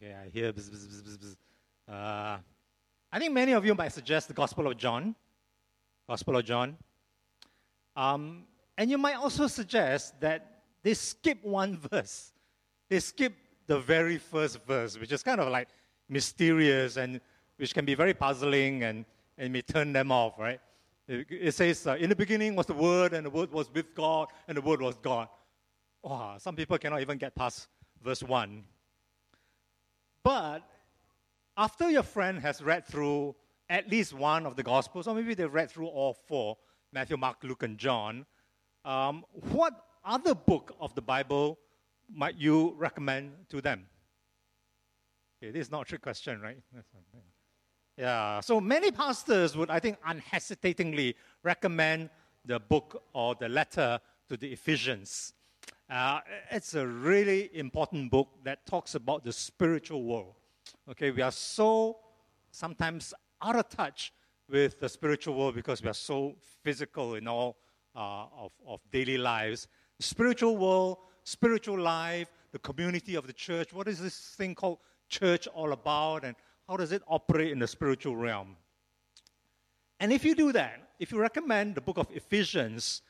Okay, I hear bzz, bzz, bzz. Uh, I think many of you might suggest the Gospel of John. Gospel of John. Um, and you might also suggest that they skip one verse. They skip the very first verse, which is kind of like mysterious and which can be very puzzling and, and may turn them off, right? It, it says, uh, In the beginning was the Word, and the Word was with God, and the Word was God. Wow, some people cannot even get past verse 1. But after your friend has read through at least one of the Gospels, or maybe they've read through all four Matthew, Mark, Luke, and John um, what other book of the Bible might you recommend to them? Okay, this is not a trick question, right? Yeah, so many pastors would, I think, unhesitatingly recommend the book or the letter to the Ephesians. Uh, it's a really important book that talks about the spiritual world. Okay, we are so sometimes out of touch with the spiritual world because we are so physical in all uh, of, of daily lives. Spiritual world, spiritual life, the community of the church. What is this thing called church all about, and how does it operate in the spiritual realm? And if you do that, if you recommend the book of Ephesians,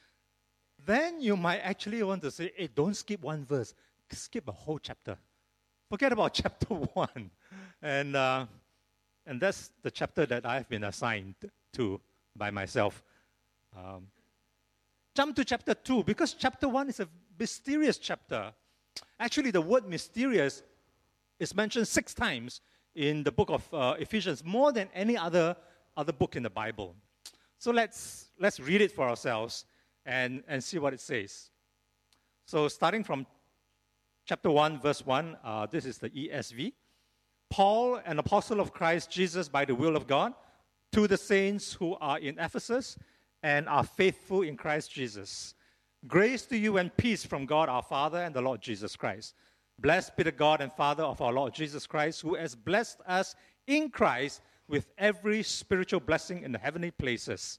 then you might actually want to say, hey, don't skip one verse, skip a whole chapter. Forget about chapter one. And, uh, and that's the chapter that I've been assigned to by myself. Um, jump to chapter 2 because chapter 1 is a mysterious chapter. Actually, the word mysterious is mentioned six times in the book of uh, Ephesians, more than any other, other book in the Bible. So let's, let's read it for ourselves and, and see what it says. So, starting from chapter 1, verse 1, uh, this is the ESV. Paul, an apostle of Christ Jesus by the will of God, to the saints who are in Ephesus and are faithful in Christ Jesus. Grace to you and peace from God our Father and the Lord Jesus Christ. Blessed be the God and Father of our Lord Jesus Christ, who has blessed us in Christ with every spiritual blessing in the heavenly places,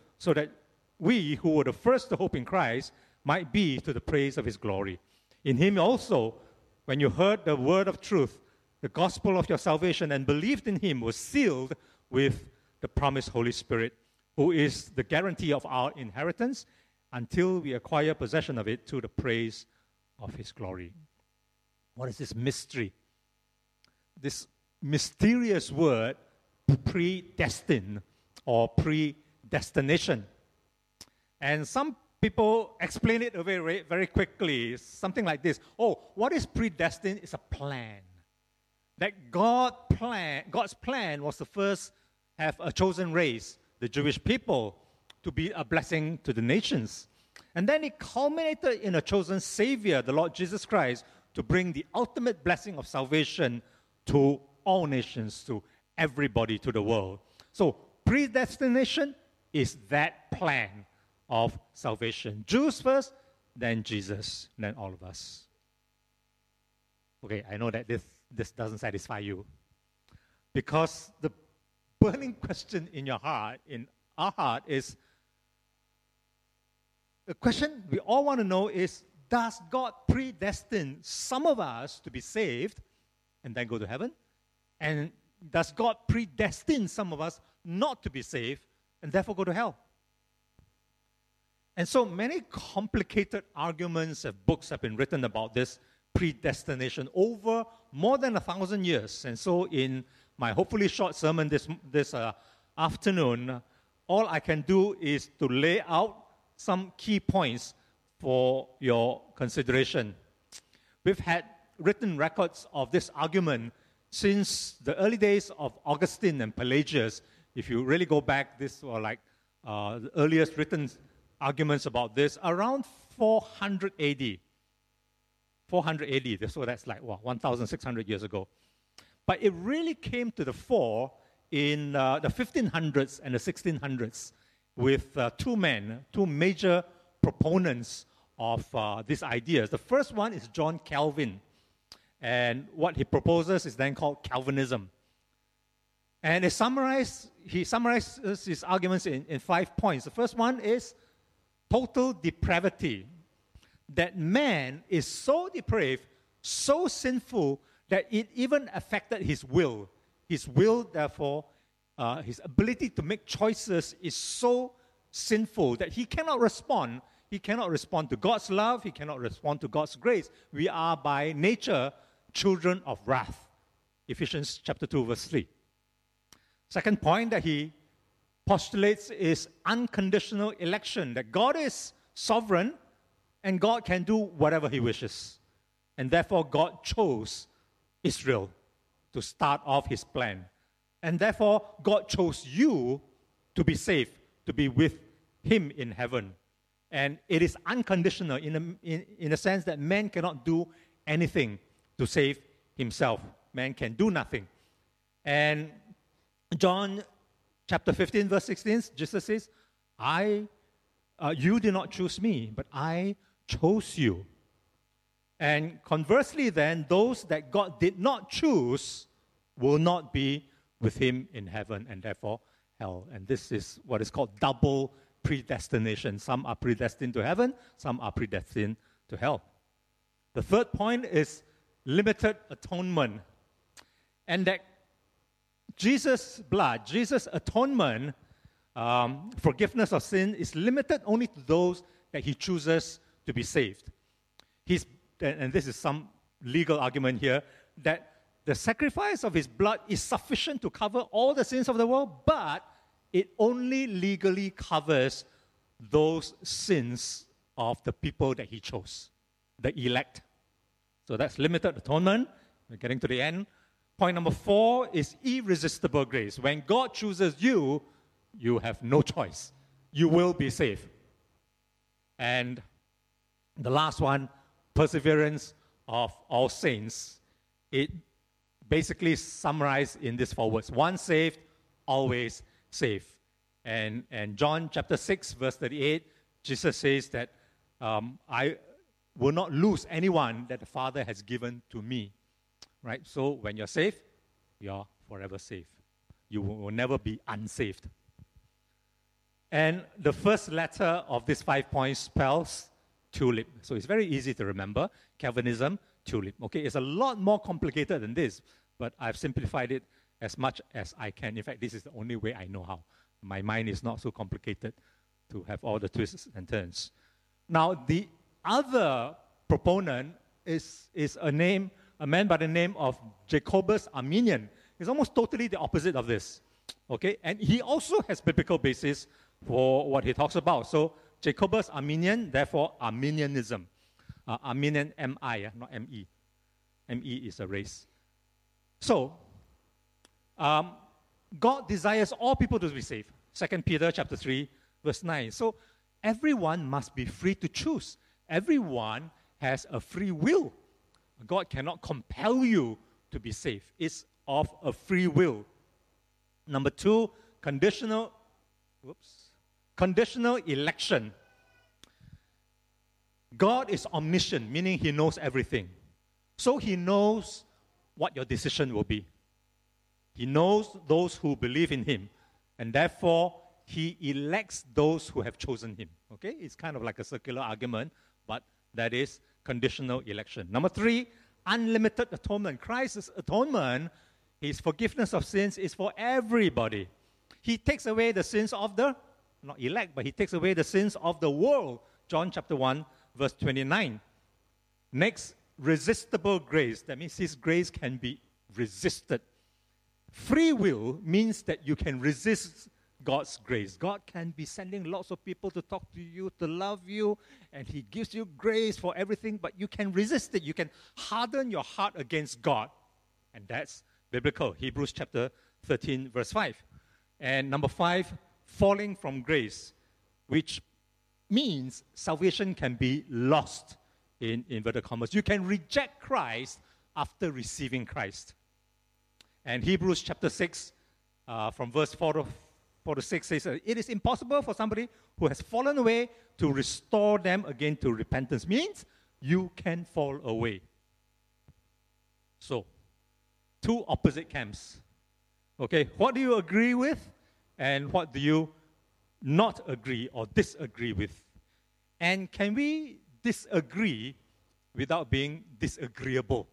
so that we who were the first to hope in Christ might be to the praise of his glory. In him also, when you heard the word of truth, the gospel of your salvation, and believed in him, was sealed with the promised Holy Spirit, who is the guarantee of our inheritance until we acquire possession of it to the praise of his glory. What is this mystery? This mysterious word, predestined or predestination. And some people explain it very, very quickly. Something like this Oh, what is predestined is a plan. That God plan, God's plan was to first have a chosen race, the Jewish people, to be a blessing to the nations. And then it culminated in a chosen Savior, the Lord Jesus Christ, to bring the ultimate blessing of salvation to all nations, to everybody, to the world. So, predestination is that plan of salvation. Jews first, then Jesus, then all of us. Okay, I know that this, this doesn't satisfy you. Because the burning question in your heart, in our heart, is the question we all want to know is Does God predestine some of us to be saved and then go to heaven? And does God predestine some of us not to be saved and therefore go to hell? And so many complicated arguments and books have been written about this predestination over more than a thousand years. And so in my hopefully short sermon this, this uh, afternoon, all I can do is to lay out some key points for your consideration. We've had written records of this argument since the early days of Augustine and Pelagius. If you really go back, this were like uh, the earliest written arguments about this around 400 AD. 400 AD, so that's like what, 1,600 years ago. But it really came to the fore in uh, the 1500s and the 1600s with uh, two men, two major proponents of uh, these ideas. The first one is John Calvin, and what he proposes is then called Calvinism. And he, summarize, he summarizes his arguments in, in five points. The first one is total depravity. That man is so depraved, so sinful, that it even affected his will. His will, therefore, uh, his ability to make choices is so sinful that he cannot respond. He cannot respond to God's love. He cannot respond to God's grace. We are by nature children of wrath. Ephesians chapter 2, verse 3. Second point that he postulates is unconditional election, that God is sovereign and God can do whatever he wishes. And therefore, God chose Israel to start off his plan. And therefore, God chose you to be saved, to be with him in heaven. And it is unconditional in a, in, in a sense that man cannot do anything to save himself. Man can do nothing. And John chapter 15, verse 16, Jesus says, I, uh, you did not choose me, but I chose you and conversely, then, those that God did not choose will not be with him in heaven and therefore hell. And this is what is called double predestination. Some are predestined to heaven, some are predestined to hell. The third point is limited atonement. And that Jesus' blood, Jesus' atonement, um, forgiveness of sin, is limited only to those that he chooses to be saved. His and this is some legal argument here, that the sacrifice of his blood is sufficient to cover all the sins of the world, but it only legally covers those sins of the people that he chose, the elect. So that's limited atonement. We're getting to the end. Point number four is irresistible grace. When God chooses you, you have no choice. You will be saved. And the last one, perseverance of all saints, it basically summarized in these four words once saved, always saved. And, and John chapter 6, verse 38, Jesus says that um, I will not lose anyone that the Father has given to me. Right? So when you're saved, you're forever saved. You will never be unsaved. And the first letter of this five points spells tulip. So it's very easy to remember. Calvinism, tulip. Okay, it's a lot more complicated than this, but I've simplified it as much as I can. In fact, this is the only way I know how. My mind is not so complicated to have all the twists and turns. Now, the other proponent is, is a name, a man by the name of Jacobus Arminius. He's almost totally the opposite of this. Okay, and he also has biblical basis for what he talks about. So Jacobus Arminius, therefore Arminianism. Uh, Arminian M-I, uh, not M-E. M-E is a race. So, um, God desires all people to be saved. Second Peter chapter 3, verse 9. So everyone must be free to choose. Everyone has a free will. God cannot compel you to be saved. It's of a free will. Number two, conditional, whoops, Conditional election. God is omniscient, meaning He knows everything. So He knows what your decision will be. He knows those who believe in Him, and therefore He elects those who have chosen Him. Okay? It's kind of like a circular argument, but that is conditional election. Number three, unlimited atonement. Christ's atonement, His forgiveness of sins, is for everybody. He takes away the sins of the not elect, but he takes away the sins of the world. John chapter 1, verse 29. Next, resistible grace. That means his grace can be resisted. Free will means that you can resist God's grace. God can be sending lots of people to talk to you, to love you, and He gives you grace for everything, but you can resist it. You can harden your heart against God. And that's biblical. Hebrews chapter 13, verse 5. And number five, falling from grace, which means salvation can be lost in inverted commas. You can reject Christ after receiving Christ. And Hebrews chapter 6, uh, from verse 4 to, 4 the 6 says, It is impossible for somebody who has fallen away to restore them again to repentance. Means you can fall away. So, two opposite camps. Okay, what do you agree with and what do you not agree or disagree with? And can we disagree without being disagreeable?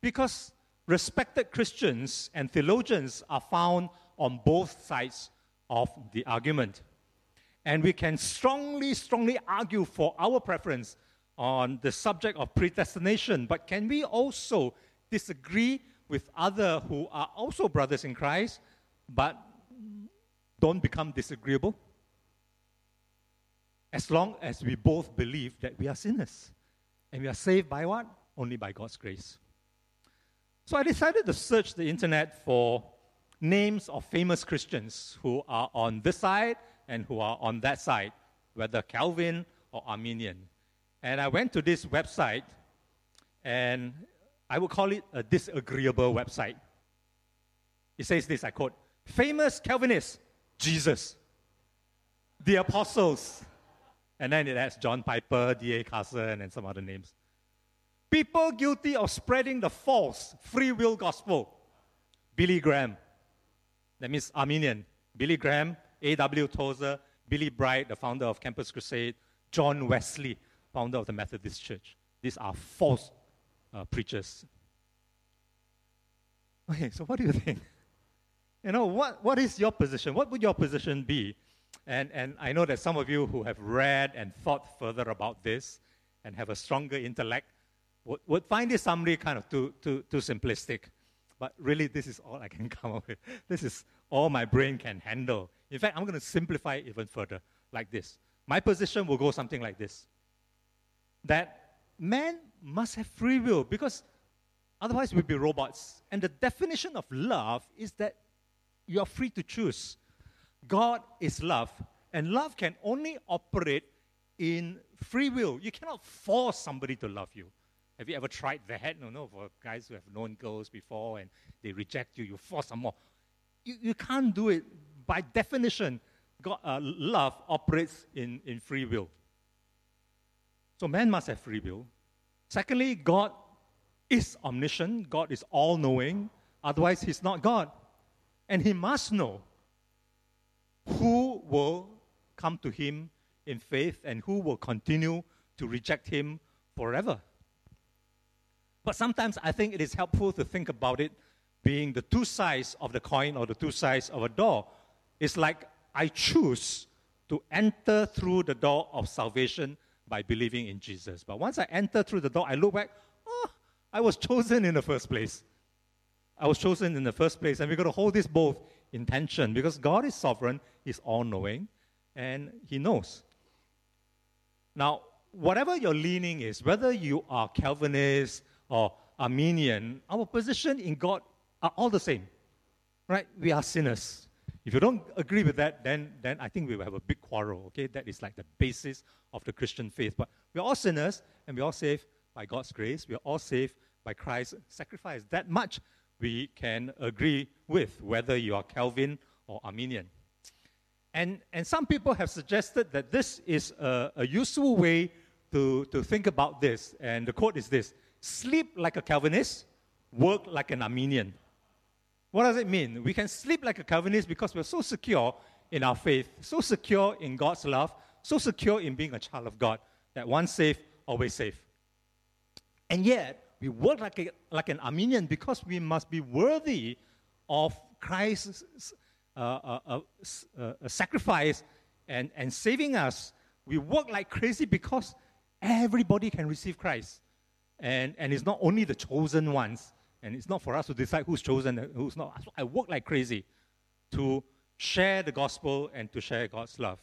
Because respected Christians and theologians are found on both sides of the argument. And we can strongly, strongly argue for our preference on the subject of predestination, but can we also disagree with other who are also brothers in Christ, but don't become disagreeable? As long as we both believe that we are sinners. And we are saved by what? Only by God's grace. So I decided to search the internet for names of famous Christians who are on this side and who are on that side, whether Calvin or Arminian. And I went to this website, and I would call it a disagreeable website. It says this I quote, famous Calvinists, Jesus, the apostles, and then it has John Piper, D.A. Carson, and some other names. People guilty of spreading the false free will gospel. Billy Graham. That means Arminian, Billy Graham, A.W. Tozer, Billy Bright, the founder of Campus Crusade, John Wesley, founder of the Methodist Church. These are false uh, preachers. Okay, so what do you think? You know, what, what is your position? What would your position be? And, and I know that some of you who have read and thought further about this and have a stronger intellect would, would find this summary kind of too, too, too simplistic. But really, this is all I can come up with. This is all my brain can handle. In fact, I'm going to simplify it even further, like this. My position will go something like this that man must have free will because otherwise we'd be robots. And the definition of love is that you are free to choose. God is love, and love can only operate in free will. You cannot force somebody to love you. Have you ever tried that? No, no, for guys who have known girls before and they reject you, you force them more. You, you can't do it. By definition, God, uh, love operates in, in free will. So man must have free will. Secondly, God is omniscient, God is all knowing, otherwise, He's not God. And He must know who will come to Him in faith and who will continue to reject Him forever. But sometimes I think it is helpful to think about it being the two sides of the coin or the two sides of a door. It's like I choose to enter through the door of salvation by believing in Jesus. But once I enter through the door, I look back, oh, I was chosen in the first place. I was chosen in the first place. And we're going to hold this both in tension because God is sovereign, He's all knowing, and He knows. Now, whatever your leaning is, whether you are Calvinist or Arminian, our position in God are all the same. Right? We are sinners. If you don't agree with that, then, then I think we will have a big quarrel. Okay? That is like the basis of the Christian faith. But we're all sinners and we're all saved by God's grace. We're all saved by Christ's sacrifice. That much we can agree with, whether you are Calvin or Arminian. And, and some people have suggested that this is a, a useful way to, to think about this. And the quote is this sleep like a Calvinist, work like an Arminian. What does it mean? We can sleep like a Calvinist because we're so secure in our faith, so secure in God's love, so secure in being a child of God that once safe, always safe. And yet, we work like, a, like an Arminian because we must be worthy of Christ's uh, uh, uh, uh, sacrifice and, and saving us. We work like crazy because everybody can receive Christ. And, and it's not only the chosen ones. and it's not for us to decide who's chosen and who's not. So I work like crazy to share the gospel and to share God's love.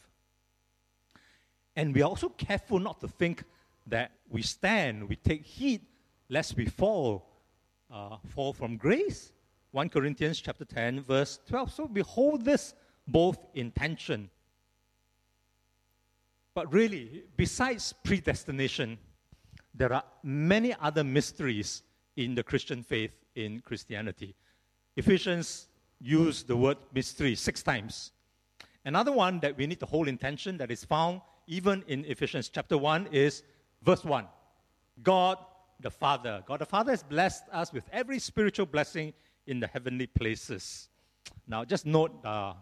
And we are also careful not to think that we stand, we take heed, lest we fall, uh, fall from grace. 1 Corinthians chapter 10, verse 12. So we hold this both in tension. But really, besides predestination, there are many other mysteries in the Christian faith in Christianity. Ephesians use the word mystery six times. Another one that we need to hold in tension that is found even in Ephesians chapter 1 is verse 1. God the Father. God the Father has blessed us with every spiritual blessing in the heavenly places. Now, just note uh,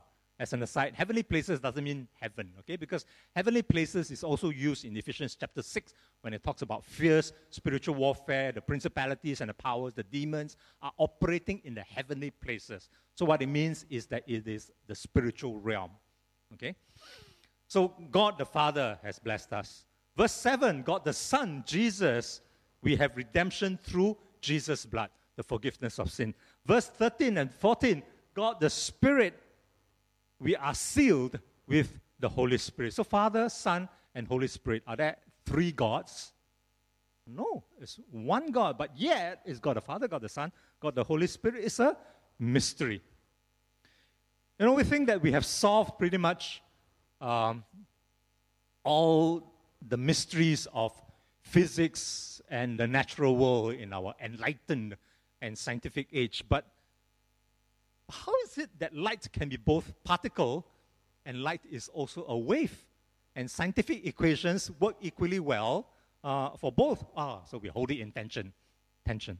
as an aside, heavenly places doesn't mean heaven, okay? Because heavenly places is also used in Ephesians chapter 6 when it talks about fierce spiritual warfare, the principalities and the powers, the demons are operating in the heavenly places. So, what it means is that it is the spiritual realm, okay? So, God the Father has blessed us. Verse 7 God the Son, Jesus, we have redemption through Jesus' blood, the forgiveness of sin. Verse 13 and 14 God the Spirit, we are sealed with the Holy Spirit. So, Father, Son, and Holy Spirit, are there three gods? No, it's one God, but yet it's God the Father, God the Son, God the Holy Spirit. It's a mystery. You know, we think that we have solved pretty much um, all the mysteries of physics and the natural world in our enlightened and scientific age. But how is it that light can be both particle and light is also a wave? And scientific equations work equally well uh, for both. Ah, so we hold it in tension. Tension.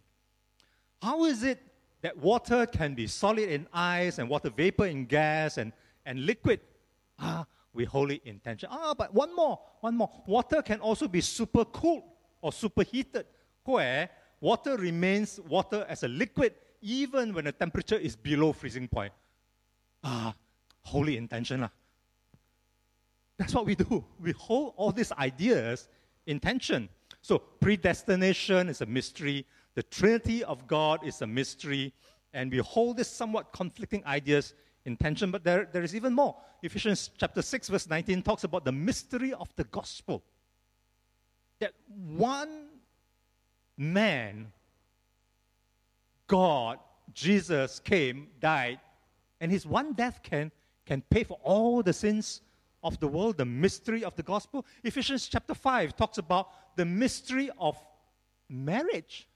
How is it that water can be solid in ice and water vapor in gas and, and liquid? Ah, we hold it in tension. Ah, but one more, one more. Water can also be super cooled or superheated, where water remains water as a liquid even when the temperature is below freezing point. Ah, holy intention. Lah. That's what we do. We hold all these ideas in tension. So, predestination is a mystery, the Trinity of God is a mystery, and we hold these somewhat conflicting ideas in tension, but there, there is even more. Ephesians chapter 6, verse 19 talks about the mystery of the gospel. That one man God, Jesus came, died, and his one death can, can pay for all the sins of the world, the mystery of the gospel. Ephesians chapter 5 talks about the mystery of marriage.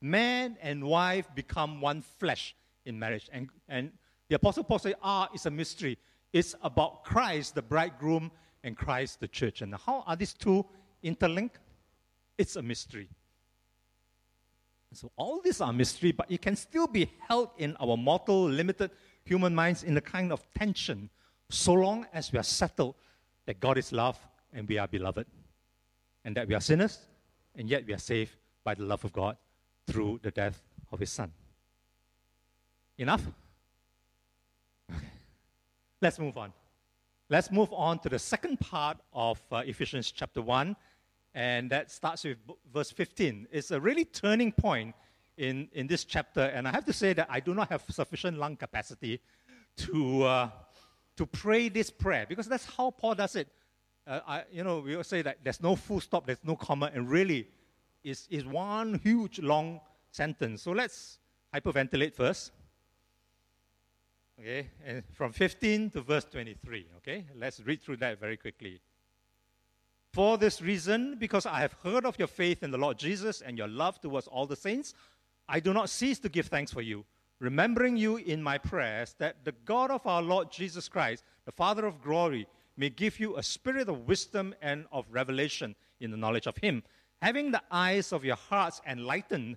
Man and wife become one flesh in marriage. And, and the Apostle Paul says, Ah, it's a mystery. It's about Christ, the bridegroom, and Christ, the church. And how are these two interlinked? It's a mystery. So all these are mystery, but it can still be held in our mortal, limited human minds in a kind of tension, so long as we are settled that God is love and we are beloved, and that we are sinners, and yet we are saved by the love of God through the death of His Son. Enough? Okay. Let's move on. Let's move on to the second part of uh, Ephesians chapter 1 and that starts with verse 15. It's a really turning point in, in this chapter, and I have to say that I do not have sufficient lung capacity to, uh, to pray this prayer because that's how Paul does it. Uh, I, you know, we say that there's no full stop, there's no comma, and really, it's, it's one huge long sentence. So let's hyperventilate first. Okay, and from 15 to verse 23. Okay, let's read through that very quickly. For this reason, because I have heard of your faith in the Lord Jesus and your love towards all the saints, I do not cease to give thanks for you, remembering you in my prayers, that the God of our Lord Jesus Christ, the Father of glory, may give you a spirit of wisdom and of revelation in the knowledge of Him, having the eyes of your hearts enlightened,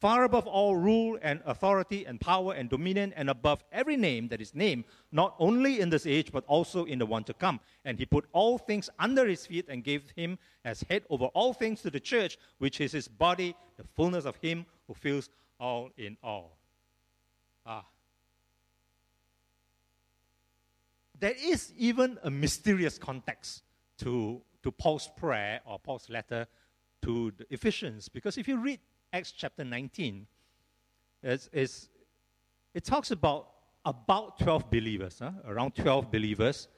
far above all rule and authority and power and dominion, and above every name that is named, not only in this age, but also in the one to come. And he put all things under his feet and gave him as head over all things to the church, which is his body, the fullness of him who fills all in all. Ah. There is even a mysterious context to, to Paul's prayer or Paul's letter to the Ephesians, because if you read Acts chapter 19, it's, it's, it talks about about 12 believers, huh? around 12 believers,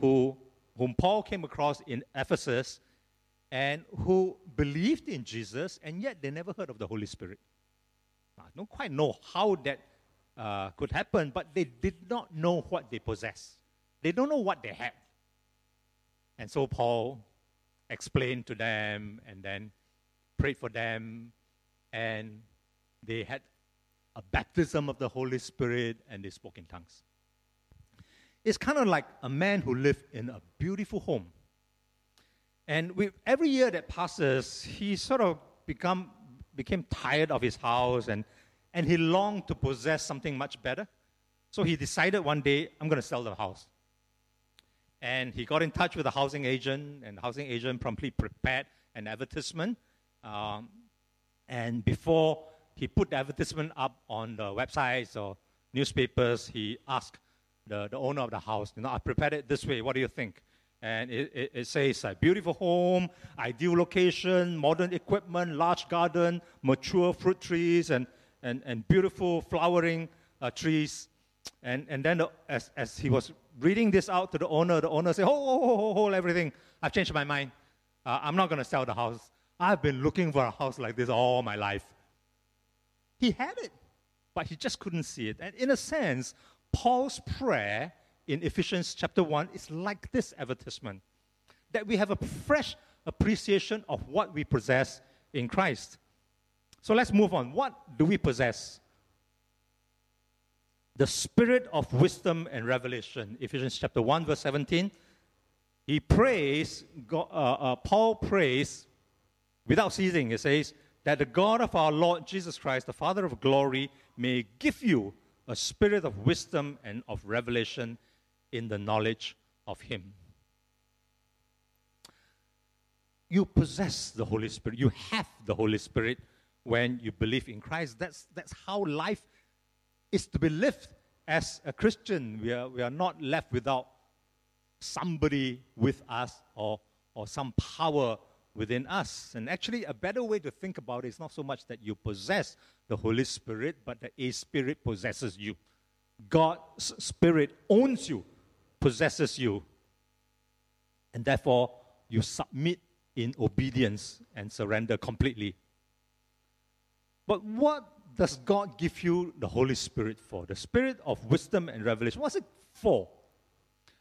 who, whom Paul came across in Ephesus and who believed in Jesus, and yet they never heard of the Holy Spirit. I don't quite know how that uh, could happen, but they did not know what they possess. They don't know what they have. And so Paul explained to them and then prayed for them and they had a baptism of the Holy Spirit and they spoke in tongues. It's kind of like a man who lived in a beautiful home. And with every year that passes, he sort of become, became tired of his house and, and he longed to possess something much better. So he decided one day, I'm going to sell the house. And he got in touch with the housing agent, and the housing agent promptly prepared an advertisement um, and before he put the advertisement up on the websites or newspapers, he asked the, the owner of the house, you know, I prepared it this way. What do you think? And it, it, it says a beautiful home, ideal location, modern equipment, large garden, mature fruit trees, and, and, and beautiful flowering uh, trees. And, and then the, as, as he was reading this out to the owner, the owner said, Hold, hold, hold, hold everything. I've changed my mind. Uh, I'm not going to sell the house. I've been looking for a house like this all my life. He had it, but he just couldn't see it. And in a sense, Paul's prayer in Ephesians chapter 1 is like this advertisement that we have a fresh appreciation of what we possess in Christ. So let's move on. What do we possess? The spirit of wisdom and revelation. Ephesians chapter 1, verse 17. He prays, God, uh, uh, Paul prays without ceasing, it says, that the God of our Lord Jesus Christ, the Father of glory, may give you a spirit of wisdom and of revelation in the knowledge of Him. You possess the Holy Spirit. You have the Holy Spirit when you believe in Christ. That's, that's how life is to be lived as a Christian. We are, we are not left without somebody with us or, or some power within us. And actually, a better way to think about it is not so much that you possess the Holy Spirit, but that a spirit possesses you. God's spirit owns you, possesses you, and therefore you submit in obedience and surrender completely. But what does God give you the Holy Spirit for? The spirit of wisdom and revelation. What's it for?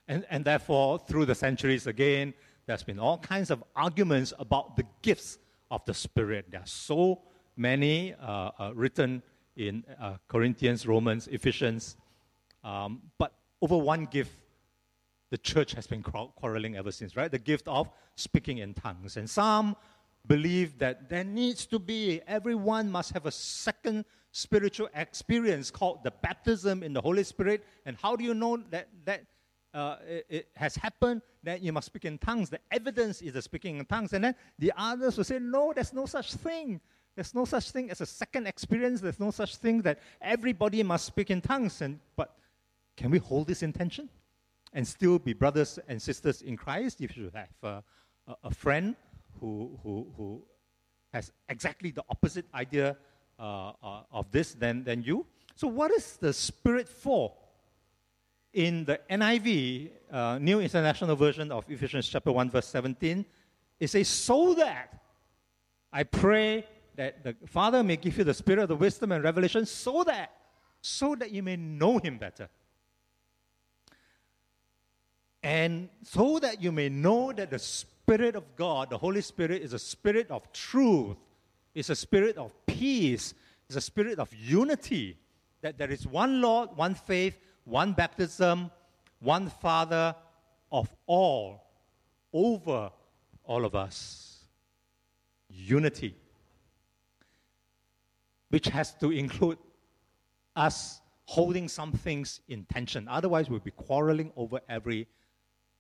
And, and therefore, through the centuries again, there's been all kinds of arguments about the gifts of the Spirit. There are so many uh, uh, written in uh, Corinthians, Romans, Ephesians. Um, but over one gift, the church has been quarreling ever since, right? The gift of speaking in tongues. And some believe that there needs to be, everyone must have a second spiritual experience called the baptism in the Holy Spirit. And how do you know that, that uh, it, it, has happened, then you must speak in tongues. The evidence is the speaking in tongues. And then the others will say, no, there's no such thing. There's no such thing as a second experience. There's no such thing that everybody must speak in tongues. And, but can we hold this intention and still be brothers and sisters in Christ? If you have uh, a, a, friend who, who, who has exactly the opposite idea uh, uh, of this than, than you. So, what is the Spirit for? In the NIV, uh, New International Version of Ephesians chapter 1, verse 17, it says, So that I pray that the Father may give you the spirit of the wisdom and revelation, so that, so that you may know him better. And so that you may know that the Spirit of God, the Holy Spirit, is a spirit of truth, it's a spirit of peace, it's a spirit of unity, that there is one Lord, one faith, one baptism, one Father of all, over all of us. Unity. which has to include us holding some things in tension. Otherwise, we'll be quarreling over every,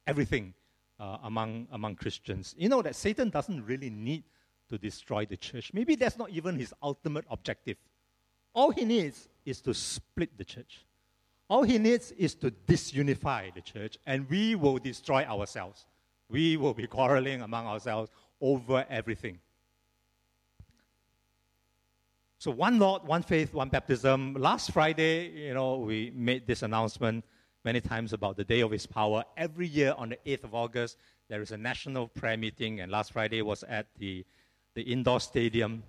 everything uh, among, among Christians. You know that Satan doesn't really need to destroy the church. Maybe that's not even his ultimate objective. All he needs is to split the church. All he needs is to disunify the church, and we will destroy ourselves. We will be quarreling among ourselves over everything. So one Lord, one faith, one baptism. Last Friday, you know, we made this announcement many times about the day of His power. Every year on the 8th of August, there is a national prayer meeting, and last Friday was at the, the indoor stadium.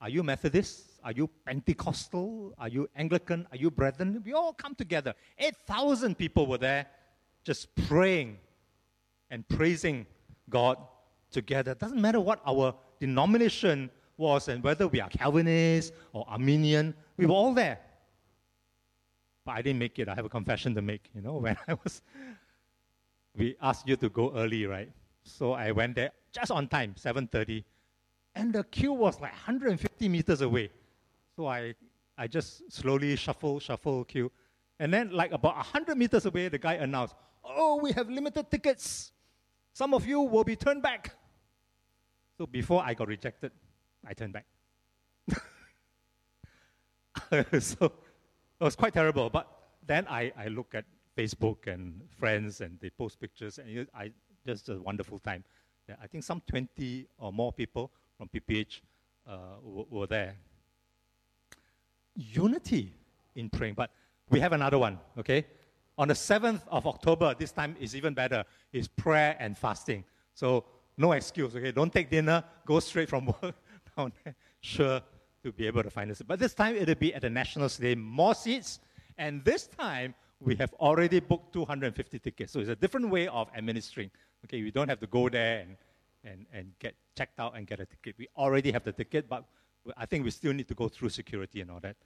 Are you Methodist? Are you Pentecostal? Are you Anglican? Are you Brethren? We all come together. 8,000 people were there just praying and praising God together. It Doesn't matter what our denomination was and whether we are Calvinist or Arminian, we were all there. But I didn't make it. I have a confession to make. You know, when I was, we asked you to go early, right? So I went there just on time, 7:30, and the queue was like 150 meters away. So I, I just slowly shuffle, shuffle queue, and then like about 100 meters away, the guy announced, "Oh, we have limited tickets. Some of you will be turned back." So before I got rejected, I turned back. so it was quite terrible. But then I, I look at Facebook and friends, and they post pictures, and I just a wonderful time. I think some 20 or more people from PPH uh, were, were there. Unity in praying, but we have another one, okay? On the 7th of October, this time is even better, is prayer and fasting. So no excuse, okay? Don't take dinner, go straight from work down there, sure to be able to find us. But this time it'll be at the National Stadium, more seats, and this time we have already booked 250 tickets. So it's a different way of administering. Okay, we don't have to go there and, and, and get checked out and get a ticket. We already have the ticket, but I think we still need to go through security and all that.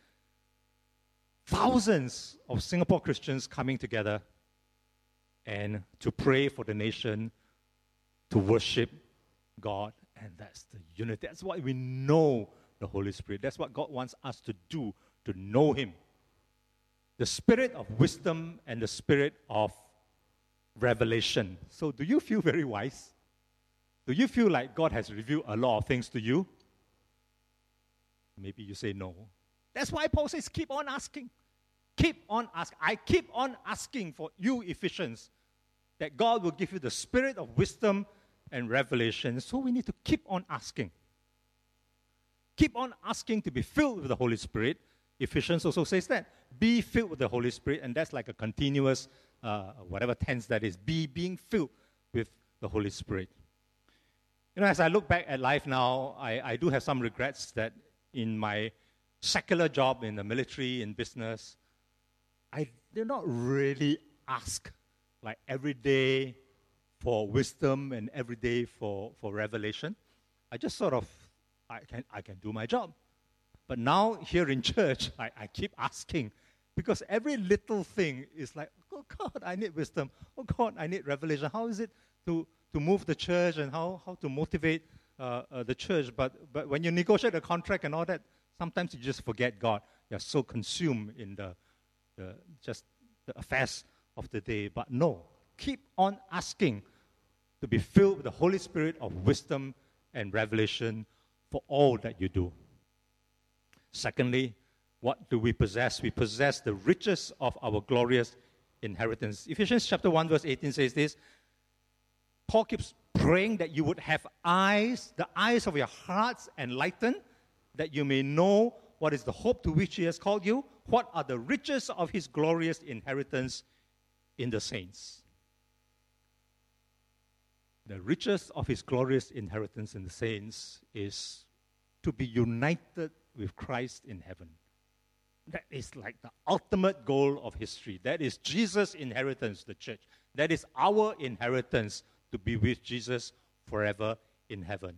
Thousands of Singapore Christians coming together and to pray for the nation, to worship God and that's the unity. That's why we know the Holy Spirit. That's what God wants us to do, to know Him. The spirit of wisdom and the spirit of revelation. So, do you feel very wise? Do you feel like God has revealed a lot of things to you? Maybe you say no. That's why Paul says, keep on asking. Keep on asking. I keep on asking for you, Ephesians, that God will give you the spirit of wisdom and revelation. So we need to keep on asking. Keep on asking to be filled with the Holy Spirit. Ephesians also says that. Be filled with the Holy Spirit, and that's like a continuous, uh, whatever tense that is, be being filled with the Holy Spirit. You know, as I look back at life now, I, I do have some regrets that in my secular job in the military, in business, I did not really ask like every day for wisdom and every day for, for revelation. I just sort of, I can, I can do my job. But now here in church, I, I keep asking because every little thing is like, oh God, I need wisdom. Oh God, I need revelation. How is it to, to move the church and how, how to motivate uh, uh, the church? But, but when you negotiate a contract and all that, sometimes you just forget God. You're so consumed in the, the just the affairs of the day. But no, keep on asking to be filled with the Holy Spirit of wisdom and revelation for all that you do. Secondly, what do we possess? We possess the riches of our glorious inheritance. Ephesians chapter 1, verse 18 says this Paul keeps praying that you would have eyes, the eyes of your hearts enlightened, that you may know what is the hope to which he has called you, what are the riches of his glorious inheritance in the saints the riches of his glorious inheritance in the saints is to be united with Christ in heaven. That is like the ultimate goal of history. That is Jesus' inheritance, the church. That is our inheritance to be with Jesus forever in heaven.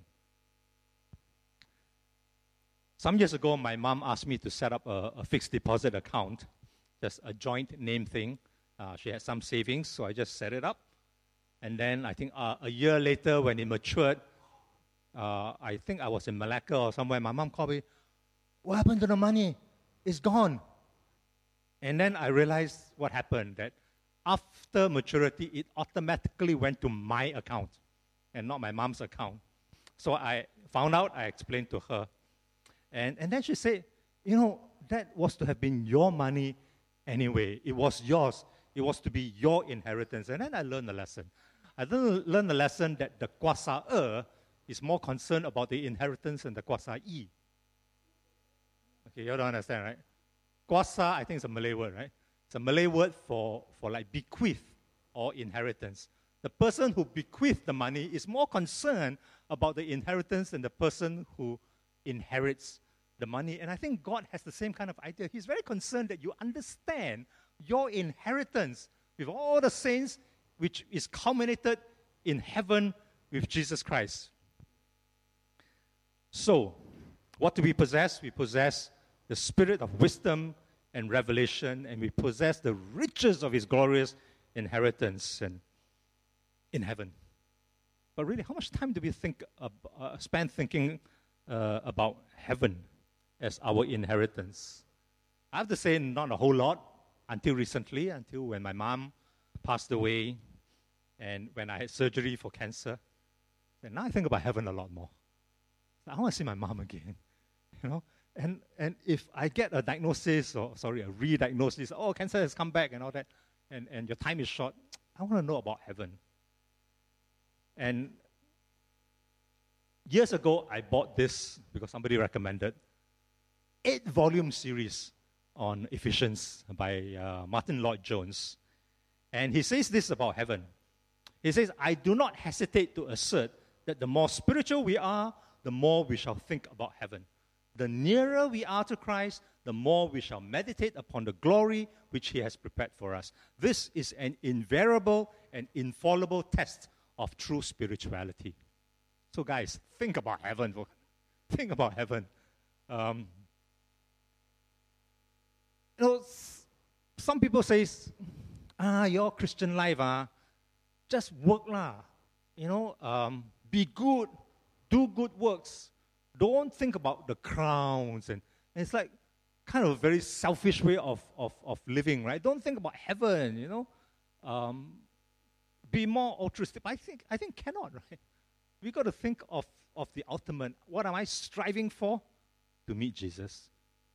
Some years ago, my mom asked me to set up a, a fixed deposit account, just a joint name thing. Uh, she had some savings, so I just set it up. And then I think uh, a year later, when it matured, uh, I think I was in Malacca or somewhere. My mom called me, What happened to the money? It's gone. And then I realized what happened that after maturity, it automatically went to my account and not my mom's account. So I found out, I explained to her. And, and then she said, You know, that was to have been your money anyway. It was yours. It was to be your inheritance. And then I learned a lesson. I learned the lesson that the Kwasa is more concerned about the inheritance than the Kwasa E. Okay, you don't understand, right? Kwasa, I think it's a Malay word, right? It's a Malay word for, for like bequeath or inheritance. The person who bequeathed the money is more concerned about the inheritance than the person who inherits the money. And I think God has the same kind of idea. He's very concerned that you understand your inheritance with all the saints, which is culminated in heaven with Jesus Christ. So, what do we possess? We possess the spirit of wisdom and revelation, and we possess the riches of his glorious inheritance and in heaven. But really, how much time do we think uh, uh, spend thinking uh, about heaven as our inheritance? I have to say, not a whole lot until recently, until when my mom passed away and when I had surgery for cancer. And now I think about heaven a lot more. I want to see my mom again, you know. And and if I get a diagnosis or sorry a re-diagnosis, oh cancer has come back and all that, and and your time is short, I want to know about heaven. And years ago, I bought this because somebody recommended eight volume series on Ephesians by uh, Martyn Lloyd-Jones. And he says this about heaven. He says, I do not hesitate to assert that the more spiritual we are, the more we shall think about heaven. The nearer we are to Christ, the more we shall meditate upon the glory which He has prepared for us. This is an invariable and infallible test of true spirituality. So, guys, think about heaven. Think about heaven. Um, you know, some people say, ah, your Christian life, ah, just work lah. You know, um, be good, do good works. Don't think about the crowns. And, and it's like kind of a very selfish way of, of, of living, right? Don't think about heaven, you know. Um, be more altruistic. I think, I think cannot, right? we got to think of, of the ultimate. What am I striving for? To meet Jesus.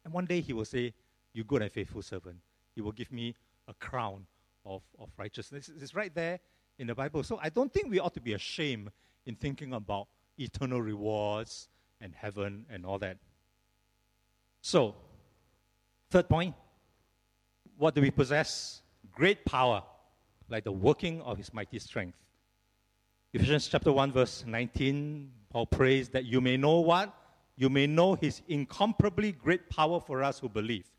And one day he will say, You good and faithful servant. He will give me a crown of, of righteousness. It's right there in the Bible. So I don't think we ought to be ashamed in thinking about eternal rewards and heaven and all that. So, third point what do we possess? Great power, like the working of his mighty strength. Ephesians chapter 1, verse 19, Paul prays that you may know what? You may know his incomparably great power for us who believe.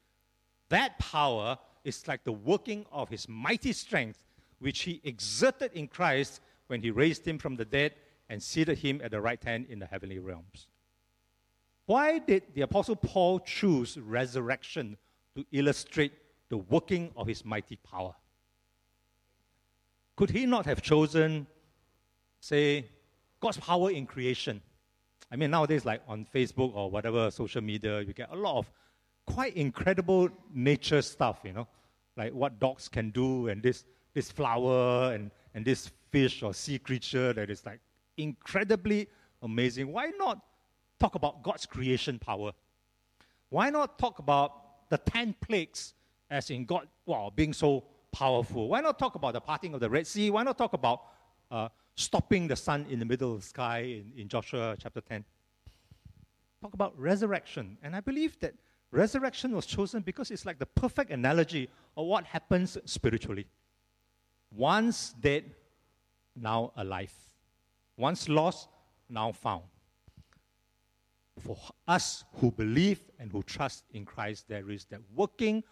That power is like the working of his mighty strength, which he exerted in Christ when he raised him from the dead and seated him at the right hand in the heavenly realms. Why did the Apostle Paul choose resurrection to illustrate the working of his mighty power? Could he not have chosen say, God's power in creation. I mean, nowadays, like on Facebook or whatever social media, you get a lot of quite incredible nature stuff, you know, like what dogs can do and this, this flower and, and this fish or sea creature that is like incredibly amazing. Why not talk about God's creation power? Why not talk about the 10 plagues as in God wow, being so powerful? Why not talk about the parting of the Red Sea? Why not talk about uh, stopping the sun in the middle of the sky in, in Joshua chapter 10. Talk about resurrection. And I believe that resurrection was chosen because it's like the perfect analogy of what happens spiritually. Once dead, now alive. Once lost, now found. For us who believe and who trust in Christ, there is that working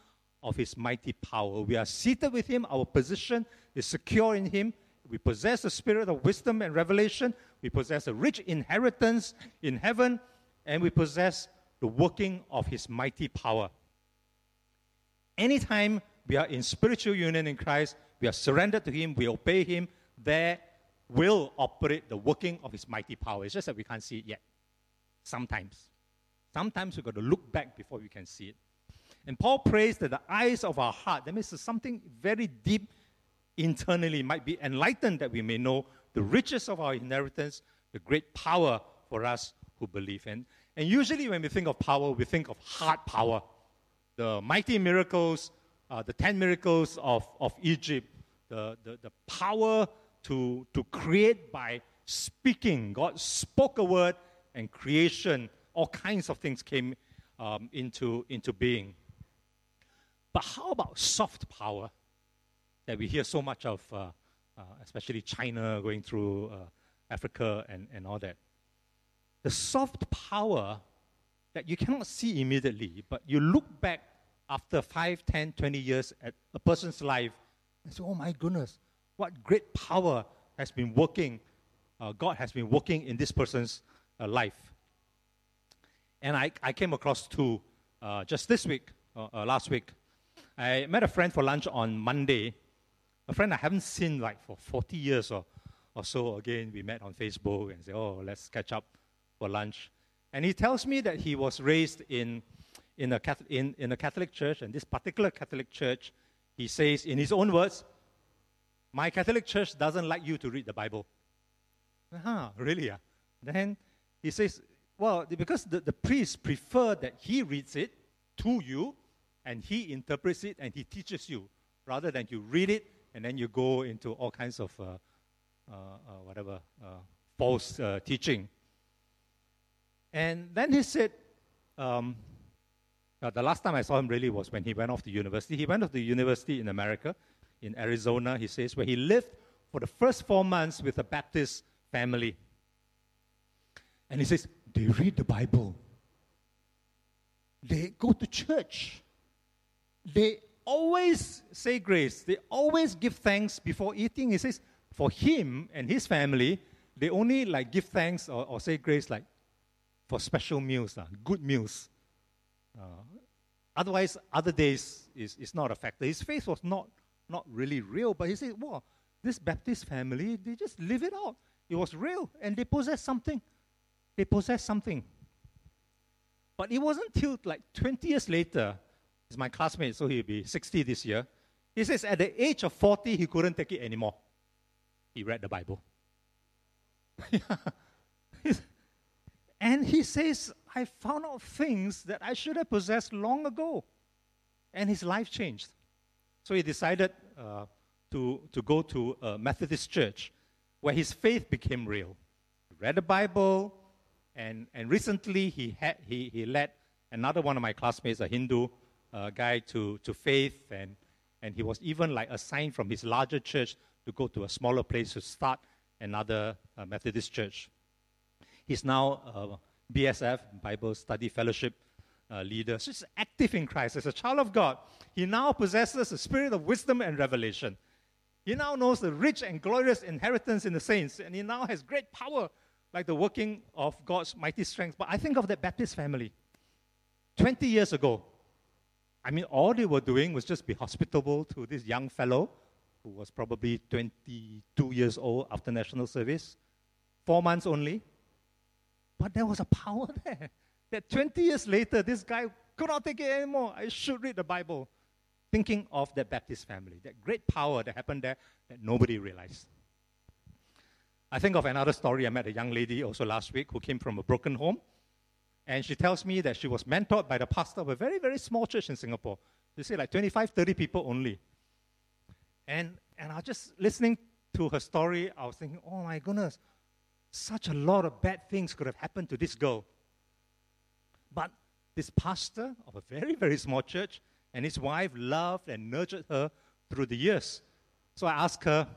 of his mighty power. We are seated with him, our position is secure in him, we possess the spirit of wisdom and revelation. We possess a rich inheritance in heaven. And we possess the working of his mighty power. Anytime we are in spiritual union in Christ, we are surrendered to him, we obey him, there will operate the working of his mighty power. It's just that we can't see it yet. Sometimes. Sometimes we've got to look back before we can see it. And Paul prays that the eyes of our heart, that means something very deep internally, might be enlightened that we may know the riches of our inheritance, the great power for us who believe. And, and usually, when we think of power, we think of hard power. The mighty miracles, uh, the 10 miracles of, of Egypt, the, the, the power to, to create by speaking. God spoke a word, and creation, all kinds of things came um, into, into being. But how about soft power that we hear so much of, uh, uh, especially China going through uh, Africa and, and all that? The soft power that you cannot see immediately, but you look back after 5, 10, 20 years at a person's life and say, oh my goodness, what great power has been working, uh, God has been working in this person's life. And I, I came across two uh, just this week, uh, uh, last week. I met a friend for lunch on Monday, a friend I haven't seen like for 40 years or, or so. Again, we met on Facebook and said, oh, let's catch up for lunch. And he tells me that he was raised in, in, a, Catholic, in, in a Catholic church, and this particular Catholic church, he says in his own words, my Catholic church doesn't like you to read the Bible. Huh, really? Yeah? Then he says, well, because the, the priest prefer that he reads it to you and he interprets it and he teaches you rather than you read it and then you go into all kinds of uh, uh, uh, whatever uh, false uh, teaching. And then he said, um, uh, the last time I saw him really was when he went off to university. He went off to university in America, in Arizona, he says, where he lived for the first four months with a Baptist family. And he says, they read the Bible. They go to church. They always say grace. They always give thanks before eating. He says, for him and his family, they only like give thanks or, or say grace like for special meals, uh, good meals. Uh, otherwise, other days is, is not a factor. His faith was not, not really real, but he said, wow, this Baptist family, they just live it out. It was real, and they possess something. They possess something. But it wasn't till like 20 years later, he's my classmate, so he'll be 60 this year. He says at the age of 40, he couldn't take it anymore. He read the Bible. and he says, I found out things that I should have possessed long ago. And his life changed. So he decided uh, to, to go to a Methodist church where his faith became real. He read the Bible, and, and recently he, had, he, he led another one of my classmates, a Hindu uh, guy, to, to faith, and, and he was even like assigned from his larger church to go to a smaller place to start another uh, Methodist church. He's now uh, BSF, Bible Study Fellowship uh, leader. So he's active in Christ as a child of God. He now possesses a spirit of wisdom and revelation. He now knows the rich and glorious inheritance in the saints, and he now has great power, like the working of God's mighty strength. But I think of that Baptist family 20 years ago. I mean, all they were doing was just be hospitable to this young fellow who was probably 22 years old after national service, four months only. But there was a power there. That 20 years later, this guy could not take it anymore. I should read the Bible thinking of that Baptist family, that great power that happened there that nobody realized. I think of another story. I met a young lady also last week who came from a broken home. And she tells me that she was mentored by the pastor of a very, very small church in Singapore. They say like 25, 30 people only. And, and I was just listening to her story. I was thinking, oh my goodness, such a lot of bad things could have happened to this girl. But this pastor of a very, very small church and his wife loved and nurtured her through the years. So I asked her,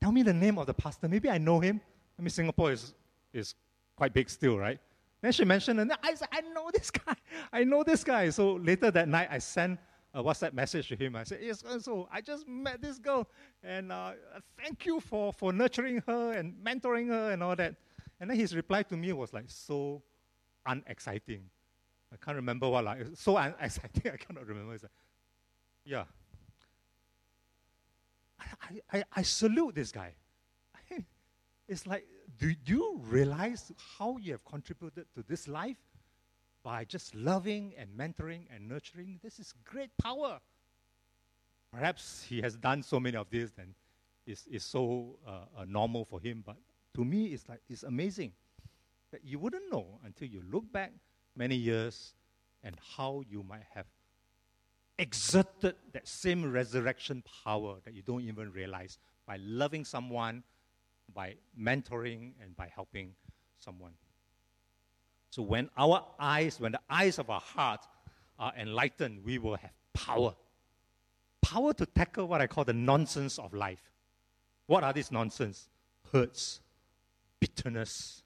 Tell me the name of the pastor. Maybe I know him. I mean, Singapore is, is quite big still, right? Then she mentioned, and I said, I know this guy. I know this guy. So later that night, I sent a WhatsApp message to him. I said, Yes, so I just met this girl, and uh, thank you for, for nurturing her and mentoring her and all that. And then his reply to me was like so unexciting. I can't remember what like so unexciting. I cannot remember. It's like, yeah. I, I, I salute this guy. it's like, do you realize how you have contributed to this life? by just loving and mentoring and nurturing. This is great power. Perhaps he has done so many of these and it's, it's so uh, uh, normal for him, but to me, it's like it's amazing that you wouldn't know until you look back many years and how you might have exerted that same resurrection power that you don't even realize by loving someone, by mentoring, and by helping someone. So when our eyes, when the eyes of our heart are enlightened, we will have power. Power to tackle what I call the nonsense of life. What are these nonsense? Hurts, bitterness,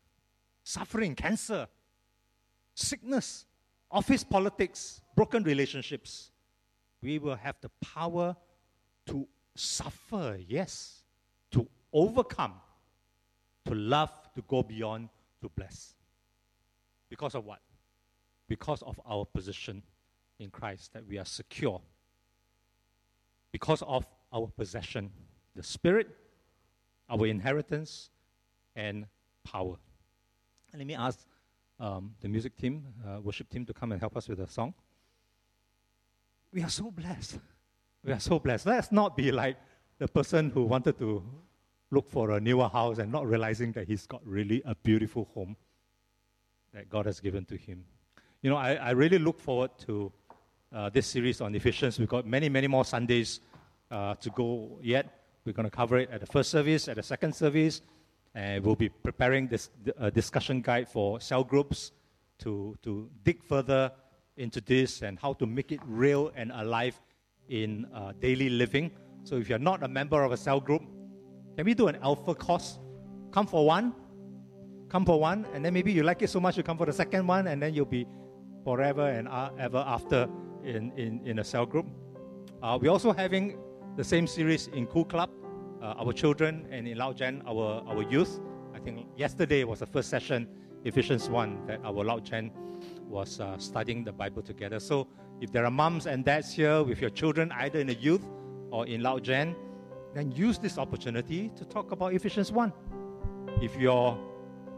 suffering, cancer, sickness, office politics, broken relationships. We will have the power to suffer, yes, to overcome, to love, to go beyond, to bless. Because of what? Because of our position in Christ, that we are secure. Because of our possession, the Spirit, our inheritance, and power. Let me ask um, the music team, uh, worship team, to come and help us with a song. We are so blessed. We are so blessed. Let's not be like the person who wanted to look for a newer house and not realizing that he's got really a beautiful home that God has given to him. You know, I, I really look forward to uh, this series on Ephesians. We've got many, many more Sundays uh, to go yet. We're going to cover it at the first service, at the second service, and we'll be preparing this uh, discussion guide for cell groups to, to dig further into this and how to make it real and alive in uh, daily living. So if you're not a member of a cell group, can we do an alpha course? Come for one, come for one, and then maybe you like it so much you come for the second one, and then you'll be forever and ever after in, in, in a cell group. Uh, we're also having the same series in Cool Club, uh, our children, and in Lao Gen, our, our youth. I think yesterday was the first session, Ephesians 1, that our Lao Gen was uh, studying the Bible together. So if there are moms and dads here with your children, either in the youth or in Lao Gen, then use this opportunity to talk about Ephesians 1. If your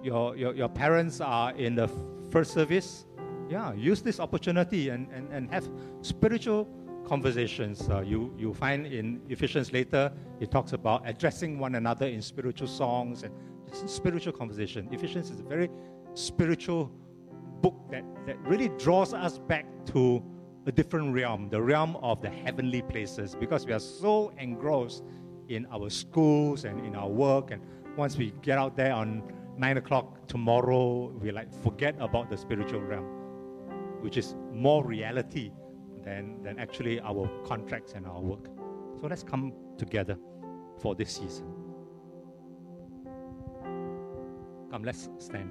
your, your, your parents are in the first service, yeah, use this opportunity and, and, and have spiritual conversations. Uh, you, you find in Ephesians later, it talks about addressing one another in spiritual songs and spiritual conversation. Ephesians is a very spiritual book that, that really draws us back to a different realm, the realm of the heavenly places, because we are so engrossed in our schools and in our work. And once we get out there on nine o'clock tomorrow, we like forget about the spiritual realm, which is more reality than, than actually our contracts and our work. So let's come together for this season. Come, let's stand.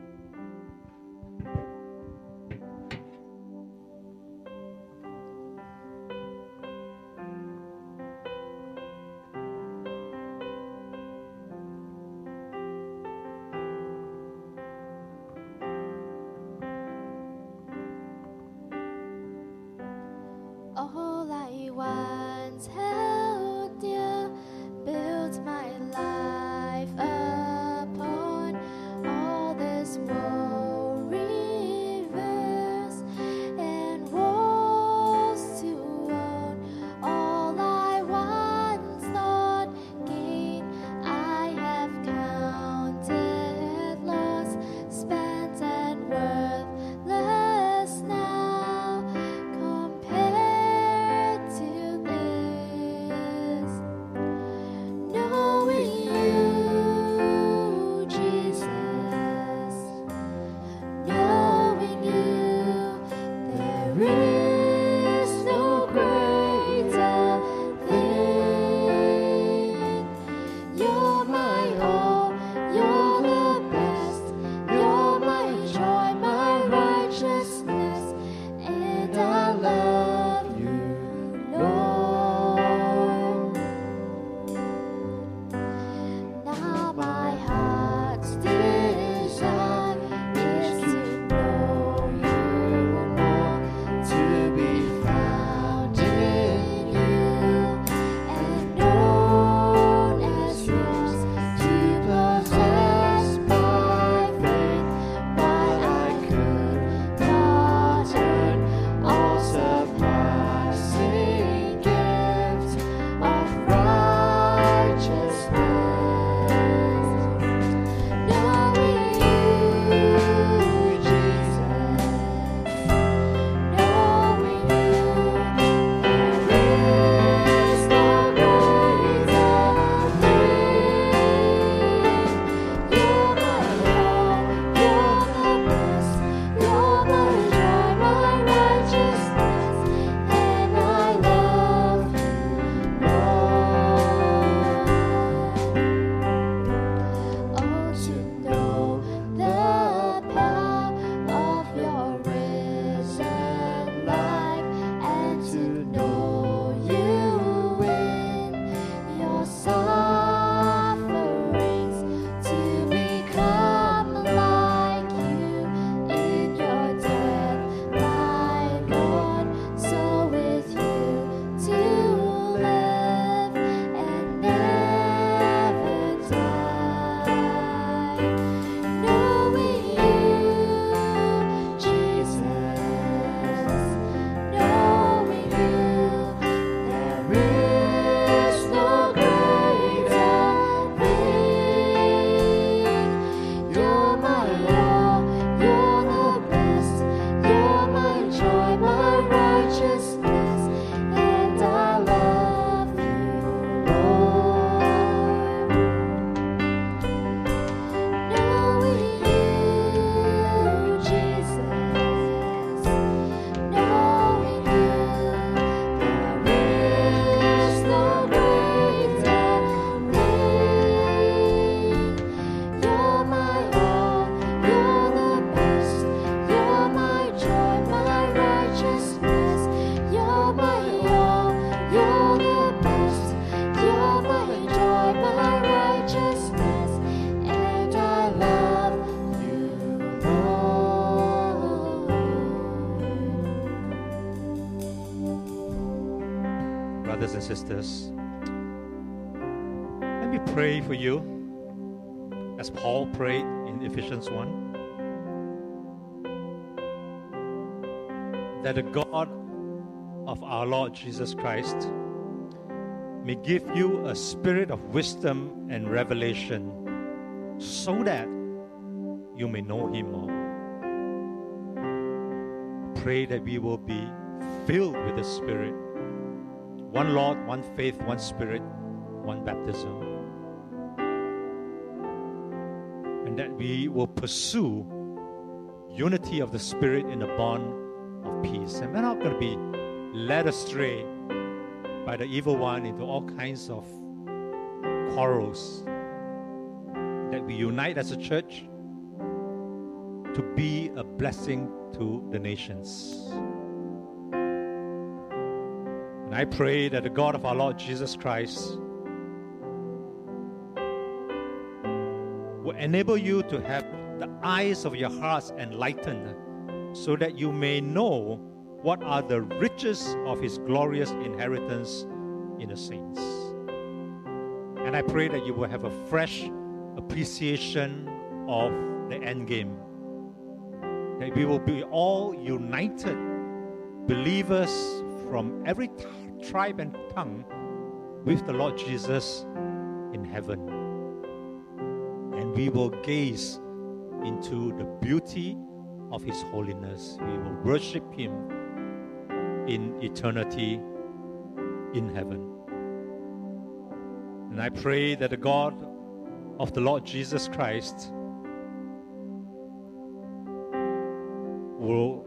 For you as Paul prayed in Ephesians 1 that the God of our Lord Jesus Christ may give you a spirit of wisdom and revelation so that you may know Him more. Pray that we will be filled with the Spirit. One Lord, one faith, one Spirit, one baptism. And that we will pursue unity of the Spirit in the bond of peace. And we're not going to be led astray by the evil one into all kinds of quarrels. That we unite as a church to be a blessing to the nations. And I pray that the God of our Lord Jesus Christ enable you to have the eyes of your hearts enlightened so that you may know what are the riches of his glorious inheritance in the saints. And I pray that you will have a fresh appreciation of the end game. That we will be all united believers from every t- tribe and tongue with the Lord Jesus in heaven. We will gaze into the beauty of His holiness. We will worship Him in eternity in heaven. And I pray that the God of the Lord Jesus Christ will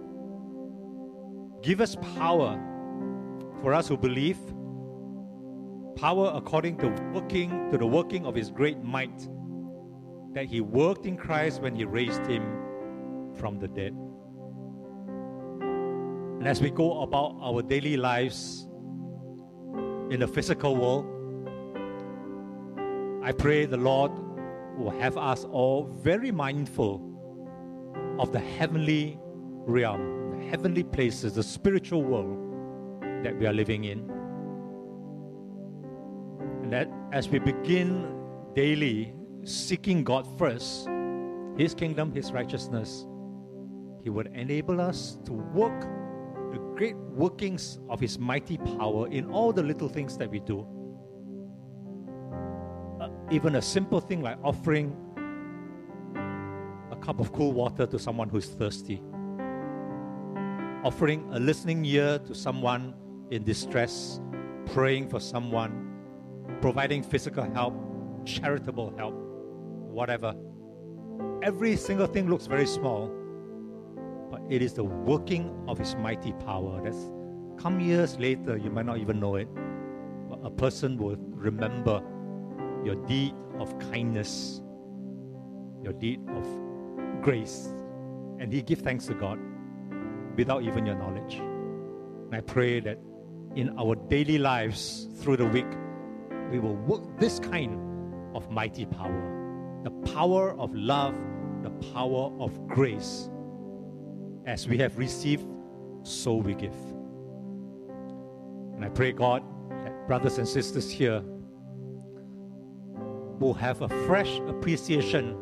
give us power for us who believe, power according to working to the working of his great might that he worked in Christ when he raised him from the dead. And as we go about our daily lives in the physical world, I pray the Lord will have us all very mindful of the heavenly realm, the heavenly places, the spiritual world that we are living in. And that as we begin daily seeking God first, His kingdom, His righteousness, He would enable us to work the great workings of His mighty power in all the little things that we do. Uh, even a simple thing like offering a cup of cool water to someone who's thirsty, offering a listening ear to someone in distress, praying for someone, providing physical help, charitable help, whatever. Every single thing looks very small, but it is the working of His mighty power. That's come years later, you might not even know it, but a person will remember your deed of kindness, your deed of grace, and He give thanks to God without even your knowledge. And I pray that in our daily lives through the week, we will work this kind of mighty power the power of love, the power of grace. As we have received, so we give. And I pray, God, that brothers and sisters here will have a fresh appreciation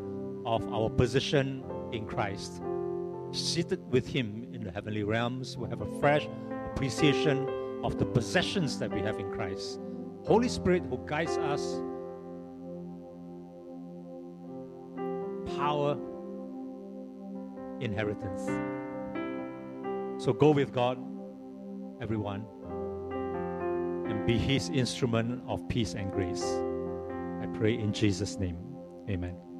of our position in Christ. Seated with Him in the heavenly realms, will have a fresh appreciation of the possessions that we have in Christ. Holy Spirit who guides us, power, inheritance. So go with God, everyone, and be His instrument of peace and grace. I pray in Jesus' name. Amen.